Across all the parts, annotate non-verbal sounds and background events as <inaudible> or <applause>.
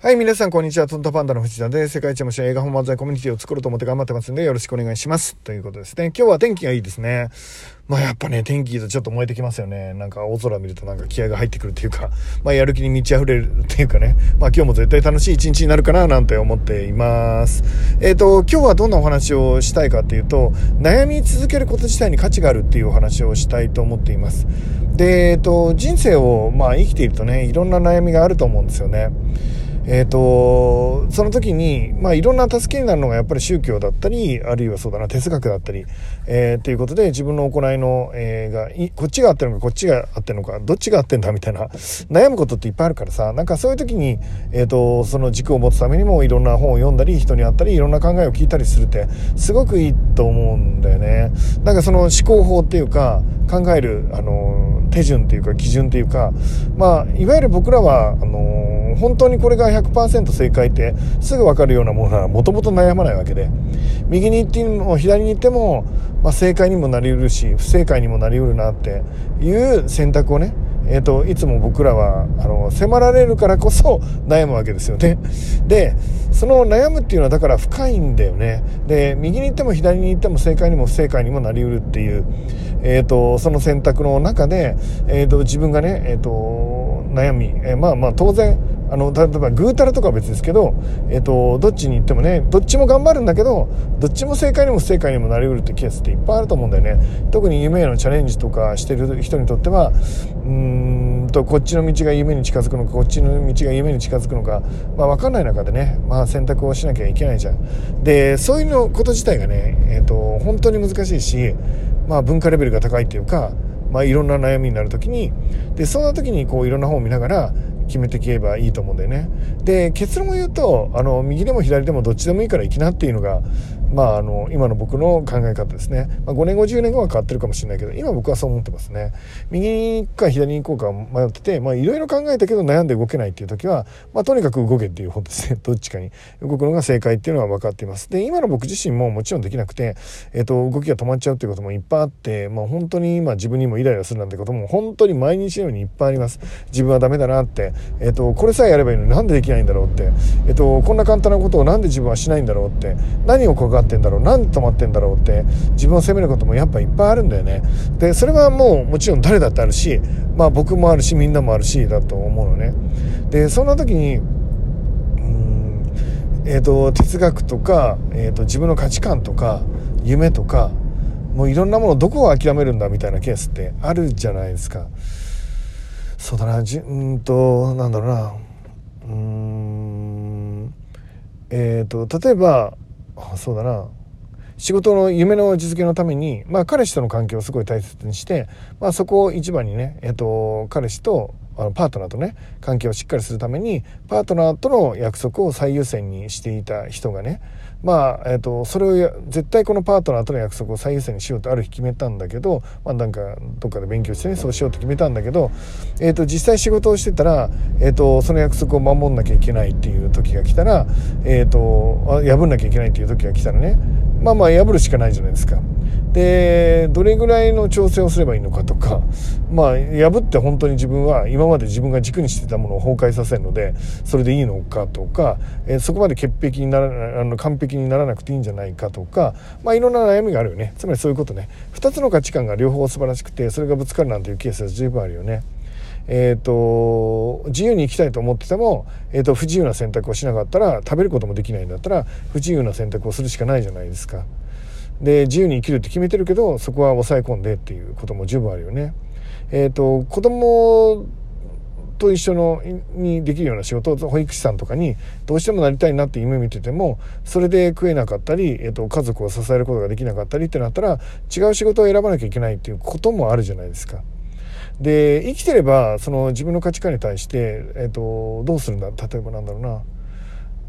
はい、皆さん、こんにちは。トントパンダの藤田で、世界一面白い映画本漫才コミュニティを作ろうと思って頑張ってますんで、よろしくお願いします。ということですね。今日は天気がいいですね。まあ、やっぱね、天気いいとちょっと燃えてきますよね。なんか、青空見るとなんか気合が入ってくるっていうか、まあ、やる気に満ち溢れるっていうかね。まあ、今日も絶対楽しい一日になるかな、なんて思っています。えっ、ー、と、今日はどんなお話をしたいかっていうと、悩み続けること自体に価値があるっていうお話をしたいと思っています。で、えっ、ー、と、人生を、まあ、生きているとね、いろんな悩みがあると思うんですよね。え、ー、と、その時に、まあ、いろんな助けになるのがやっぱり宗教だったり、あるいはそうだな、哲学だったり、えー、ということで自分の行いの、えー、がい、こっちが合ってるのか、こっちが合ってるのか、どっちが合ってんだみたいな、悩むことっていっぱいあるからさ、なんかそういう時に、えっ、ー、と、その軸を持つためにもいろんな本を読んだり、人に会ったり、いろんな考えを聞いたりするって、すごくいいと思うんだよね。なんかその思考法っていうか、考える、あの、手順っていうか、基準っていうか、まあ、いわゆる僕らは、あの、本当にこれが100%正解ってすぐ分かるようなものならもともと悩まないわけで右に行っても左に行っても、まあ、正解にもなりうるし不正解にもなりうるなっていう選択をねえーと、いつも僕らはあの迫られるからこそ悩むわけですよね。でその悩むっていうのはだから深いんだよね。で右に行っても左に行っても正解にも不正解にもなりうるっていう、えーと、その選択の中で、えーと、自分がね、えー、と悩み、えー、まあまあ当然あの例えばぐうたらとかは別ですけど、えー、とどっちに行ってもねどっちも頑張るんだけどどっちも正解にも不正解にもなりうるってケースっていっぱいあると思うんだよね。特に夢へのチャレンジとかしてる人にとってはうんとこっちの道が夢に近づくのかこっちの道が夢に近づくのか、まあ、分かんない中でね、まあ、選択をしなきゃいけないじゃん。でそういうのこと自体がね、えー、と本当に難しいし、まあ、文化レベルが高いっていうかまあ、いろんな悩みになる時にでそんな時にこういろんな本を見ながら決めていけばいいと思うんだよね。で、結論を言うと、あの、右でも左でもどっちでもいいから行きなっていうのが、まあ、あの、今の僕の考え方ですね。まあ、5年後、10年後は変わってるかもしれないけど、今僕はそう思ってますね。右に行くか左に行こうか迷ってて、まあ、いろいろ考えたけど悩んで動けないっていう時は、まあ、とにかく動けっていう本ですね。<laughs> どっちかに動くのが正解っていうのは分かっています。で、今の僕自身ももちろんできなくて、えっ、ー、と、動きが止まっちゃうっていうこともいっぱいあって、まあ、本当に今自分にもイライラするなんてことも本当に毎日のようにいっぱいあります。自分はダメだなって、えっ、ー、と、これさえやればいいのになんでできないんだろうって、えっ、ー、と、こんな簡単なことをなんで自分はしないんだろうって、何を怖がってんだろう、なんで止まってんだろうって自分を責めることもやっぱいっぱいあるんだよね。でそれはもうもちろん誰だってあるしまあ僕もあるしみんなもあるしだと思うのね。でそんな時にうんえーと、哲学とか、えーと、自分の価値観とか夢とかもういろんなものどこを諦めるんだみたいなケースってあるじゃないですか。そうだなじうんとなんだろうな。うんえっ、ー、と例えばそうだな。仕事の夢の実現のために、まあ、彼氏との関係をすごい大切にして、まあ、そこを一番にね、えっと、彼氏とあのパートナーとね関係をしっかりするためにパートナーとの約束を最優先にしていた人がねまあ、えーと、それを絶対このパートナーとの約束を最優先にしようとある日決めたんだけど、まあ、なんかどっかで勉強してねそうしようと決めたんだけど、えーと、実際仕事をしてたら、えーと、その約束を守んなきゃいけないっていう時が来たら、えー、と破んなきゃいけないっていう時が来たらねまあまあ破るしかないじゃないですか。でどれぐらいの調整をすればいいのかとかまあ破って本当に自分は今まで自分が軸にしてたものを崩壊させるのでそれでいいのかとか、えー、そこまで潔癖にならあの完璧にならなくていいんじゃないかとかまあいろんな悩みがあるよねつまりそういうことね2つの価値観が両方素晴らしくてそれがぶつかるなんていうケースは十分あるよね。えーと、自由に生きたいと思ってても、えーと不自由な選択をしなかったら食べることもできないんだったら不自由な選択をするしかないじゃないですか。で自由に生きるって決めてるけどそこは抑え込んでっていうことも十分あるよね。え、ー、と子供と一緒のにできるような仕事保育士さんとかにどうしてもなりたいなって夢見ててもそれで食えなかったり、えー、と家族を支えることができなかったりってなったら違う仕事を選ばなきゃいけないっていうこともあるじゃないですか。で生きてればその自分の価値観に対して、えーと、どうするんだ？例えばなんだろうな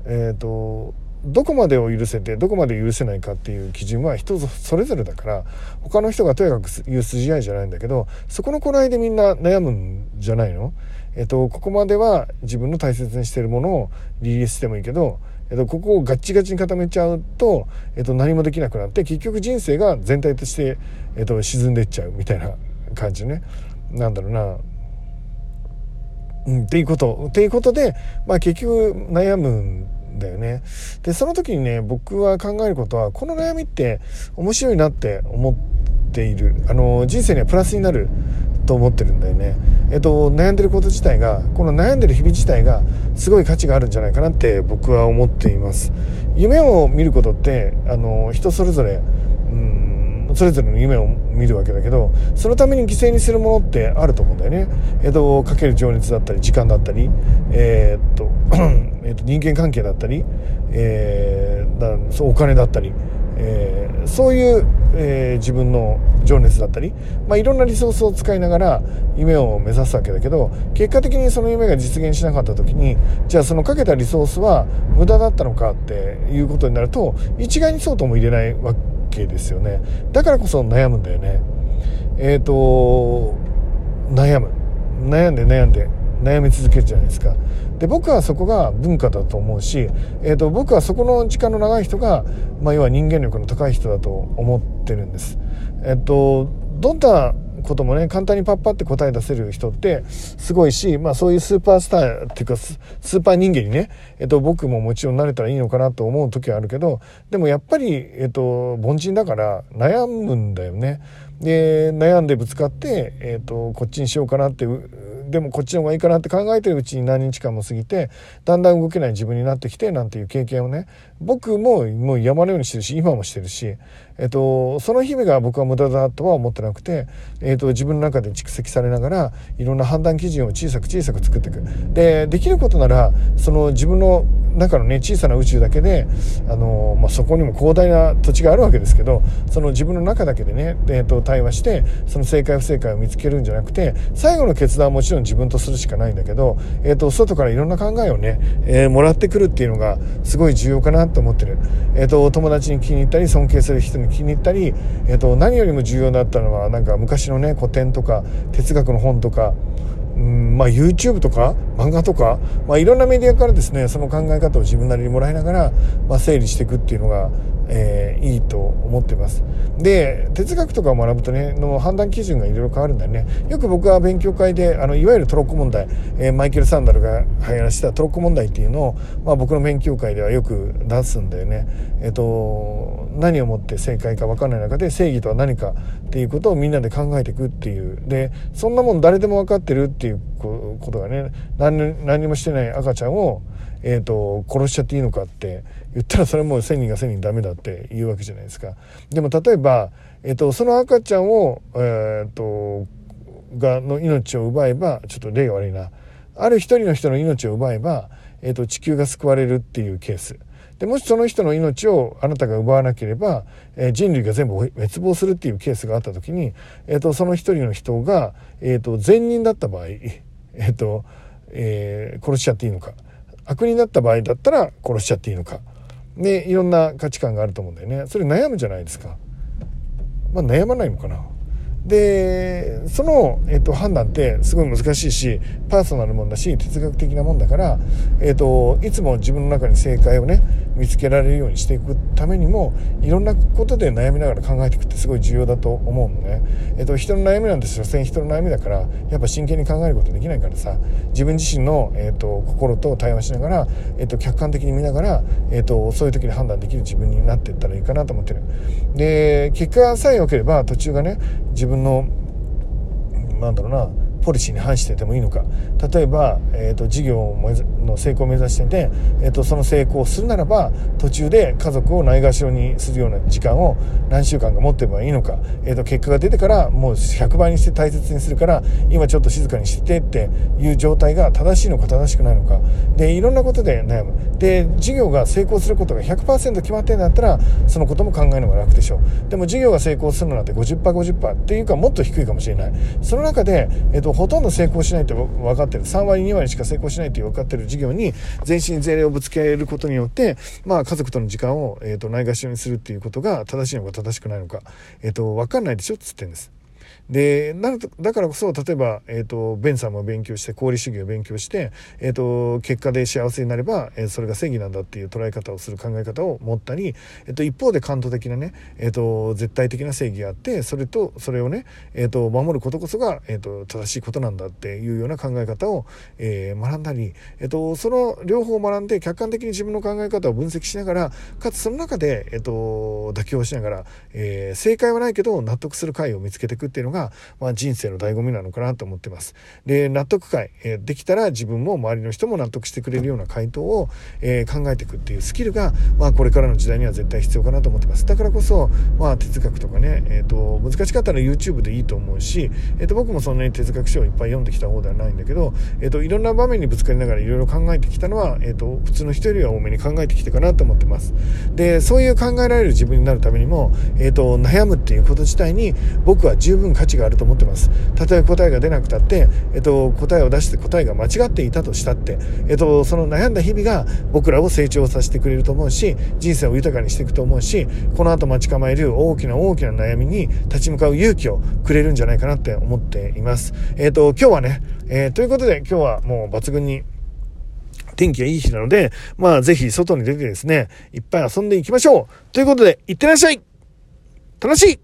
えっ、ー、とどこまでを許せてどこまで許せないかっていう基準は人それぞれだから他の人がとにかく言う筋合いじゃないんだけどそこのこらでみんな悩むんじゃないの？えっと、ここまでは自分の大切にしてるものをリリースしてもいいけど、えっと、ここをガッチガチに固めちゃうと、えっと、何もできなくなって結局人生が全体として、えっと、沈んでっちゃうみたいな感じね。なんだろうな。うん、っていうこと。っていうことで、まあ結局悩むんだよね。で、その時にね、僕は考えることは、この悩みって面白いなって思っている。あの、人生にはプラスになると思ってるんだよね。えっと、悩んでること自体が、この悩んでる日々自体が、すごい価値があるんじゃないかなって僕は思っています。夢を見ることって、あの、人それぞれ、それぞれの夢を見るわけだけどそのために犠牲にするものってあると思うんだよね。えっと、かける情熱だったり時間だったり、えー、っと <clears throat> えっと人間関係だったり、えー、だそうお金だったり、えー、そういう、えー、自分の情熱だったり、まあ、いろんなリソースを使いながら夢を目指すわけだけど結果的にその夢が実現しなかった時にじゃあそのかけたリソースは無駄だったのかっていうことになると一概にそうとも入れないわけけですよね。だからこそ悩むんだよね。えっ、ー、と悩む。悩んで悩んで悩み続けるじゃないですか。で僕はそこが文化だと思うし、えーと、僕はそこの時間の長い人が、まあ、要は人間力の高い人だと思ってるんです。えっ、ー、とどんなこともね簡単にパッパって答え出せる人ってすごいし、まあ、そういうスーパースターっていうかスーパー人間にね、えっと、僕ももちろん慣れたらいいのかなと思う時はあるけどでもやっぱり、えっと、凡人だから悩むんだよね。で悩んでぶつかって、えっと、こっちにしようかなってでもこっちの方がいいかなって考えてるうちに何日間も過ぎてだんだん動けない自分になってきてなんていう経験をね僕ももう山のようにしてるし今もしてるし、えっと、その日々が僕は無駄だとは思ってなくて、えっと、自分の中で蓄積されながらいろんな判断基準を小さく小さく作っていく。でできることならその自分の中のね小さな宇宙だけであの、まあ、そこにも広大な土地があるわけですけどその自分の中だけでね、えっと、対話してその正解不正解を見つけるんじゃなくて最後の決断はもちろん自分とするしかないんだけど、えっと、外からいろんな考えをね、えー、もらってくるっていうのがすごい重要かなと思ってる。えっ、ー、と、友達に気に入ったり、尊敬する人に気に入ったり、えっ、ー、と、何よりも重要だったのは、なんか昔のね、古典とか、哲学の本とか、うんまあ、YouTube とか漫画とか、まあ、いろんなメディアからですねその考え方を自分なりにもらいながら、まあ、整理していくっていうのが、えー、いいと思ってます。で哲学とかを学ぶとねの判断基準がいろいろ変わるんだよね。よく僕は勉強会であのいわゆるトロッコ問題、えー、マイケル・サンダルが流行らせたトロッコ問題っていうのを、まあ、僕の勉強会ではよく出すんだよね。えっ、ー、と何をもって正解か分かんない中で正義とは何かっていうことをみんなで考えていくっていう。でそんなもん誰でも分かってるっていうことがね何何もしてない赤ちゃんをえーと、殺しちゃっていいのかって言ったらそれはもう1,000人が1,000人ダメだって言うわけじゃないですか。でも例えば、えーと、その赤ちゃんを、えーと、がの命を奪えばちょっと例が悪いなある一人の人の命を奪えば、えー、と地球が救われるっていうケース。でもしその人の命をあなたが奪わなければ、えー、人類が全部滅亡するっていうケースがあった時に、えーと、その一人の人が、えーと、善人だった場合、えーとえー、殺しちゃっていいのか。悪になった場合だったら殺しちゃっていいのか。ね、いろんな価値観があると思うんだよね。それ悩むじゃないですか。まあ悩まないのかな。でその、えっと、判断ってすごい難しいしパーソナルもんだし哲学的なもんだから、えっと、いつも自分の中に正解をね見つけられるようにしていくためにもいろんなことで悩みながら考えていくってすごい重要だと思うのね、えっと、人の悩みなんて所詮人の悩みだからやっぱ真剣に考えることできないからさ。自分自身の、えっと、心と対話しながら、えっと、客観的に見ながら、えっと、そういう時に判断できる自分になっていったらいいかなと思ってる。で結果さえ良ければ途中がね自分のなんだろうなポリシーに反しててもいいのか。例えば、えーと、事業の成功を目指してて、えーと、その成功をするならば途中で家族をないがしろにするような時間を何週間か持ってればいいのか、えーと、結果が出てからもう100倍にして大切にするから今ちょっと静かにしててっていう状態が正しいのか正しくないのか。でいろんなことで悩む。で事業が成功することが100%決まってんだったらそのことも考えるのが楽でしょう。でも事業が成功するのなんて 50%50% 50%っていうかもっと低いかもしれない。その中で、えー、とほとんど成功しないって分かってる。3割2割しか成功しないって分かってる事業に全身全霊をぶつけることによって、まあ、家族との時間を、えーと、ないがしろにするっていうことが正しいのか正しくないのか、えーと、分かんないでしょっつってんです。で、だからこそ、例えば、え、ー、と、ベンさんも勉強して、功利主義を勉強して、え、ー、と、結果で幸せになれば、えー、それが正義なんだっていう捉え方をする考え方を持ったり、えっ、と、一方で感動的なね、えっ、と、絶対的な正義があって、それと、それをね、えっ、と、守ることこそが、えっ、と、正しいことなんだっていうような考え方を、え学んだり、えっ、と、その両方を学んで、客観的に自分の考え方を分析しながら、かつその中で、えっ、と、妥協しながら、え正解はないけど、納得する回を見つけていくっていうのが、まあ、人生の醍醐味なのかなと思ってます。で、納得回、えできたら自分も周りの人も納得してくれるような回答を、え考えていくっていうスキルが、まあ、これからの時代には絶対必要かなと思ってます。だからこそ、まあ、哲学とかね、えっ、と、難しかったら YouTube でいいと思うし、えっ、と、僕もそんなに哲学書をいっぱい読んできた方ではないんだけど、えっ、と、いろんな場面にぶつかりながらいろいろ考えてきたのは、えっ、と、普通の人よりは多めに考えてきてかなと思ってます。で、そういう考えられる自分になるためにも、えっ、と、悩むっていうこと自体に僕は十分価値があると思ってます。たとえ答えが出なくたって、えっと、答えを出して答えが間違っていたとしたって、えっと、その悩んだ日々が僕らを成長させてくれると思うし、人生を豊かにしていくと思うし、この後待ち構える大きな大きな悩みに立ち向かう勇気をくれるんじゃないかなって思っています。えっと、今日はね、えー、ということで今日はもう抜群に天気がいい日なので、まあぜひ外に出てですね、いっぱい遊んでいきましょうということで、いってらっしゃい楽しい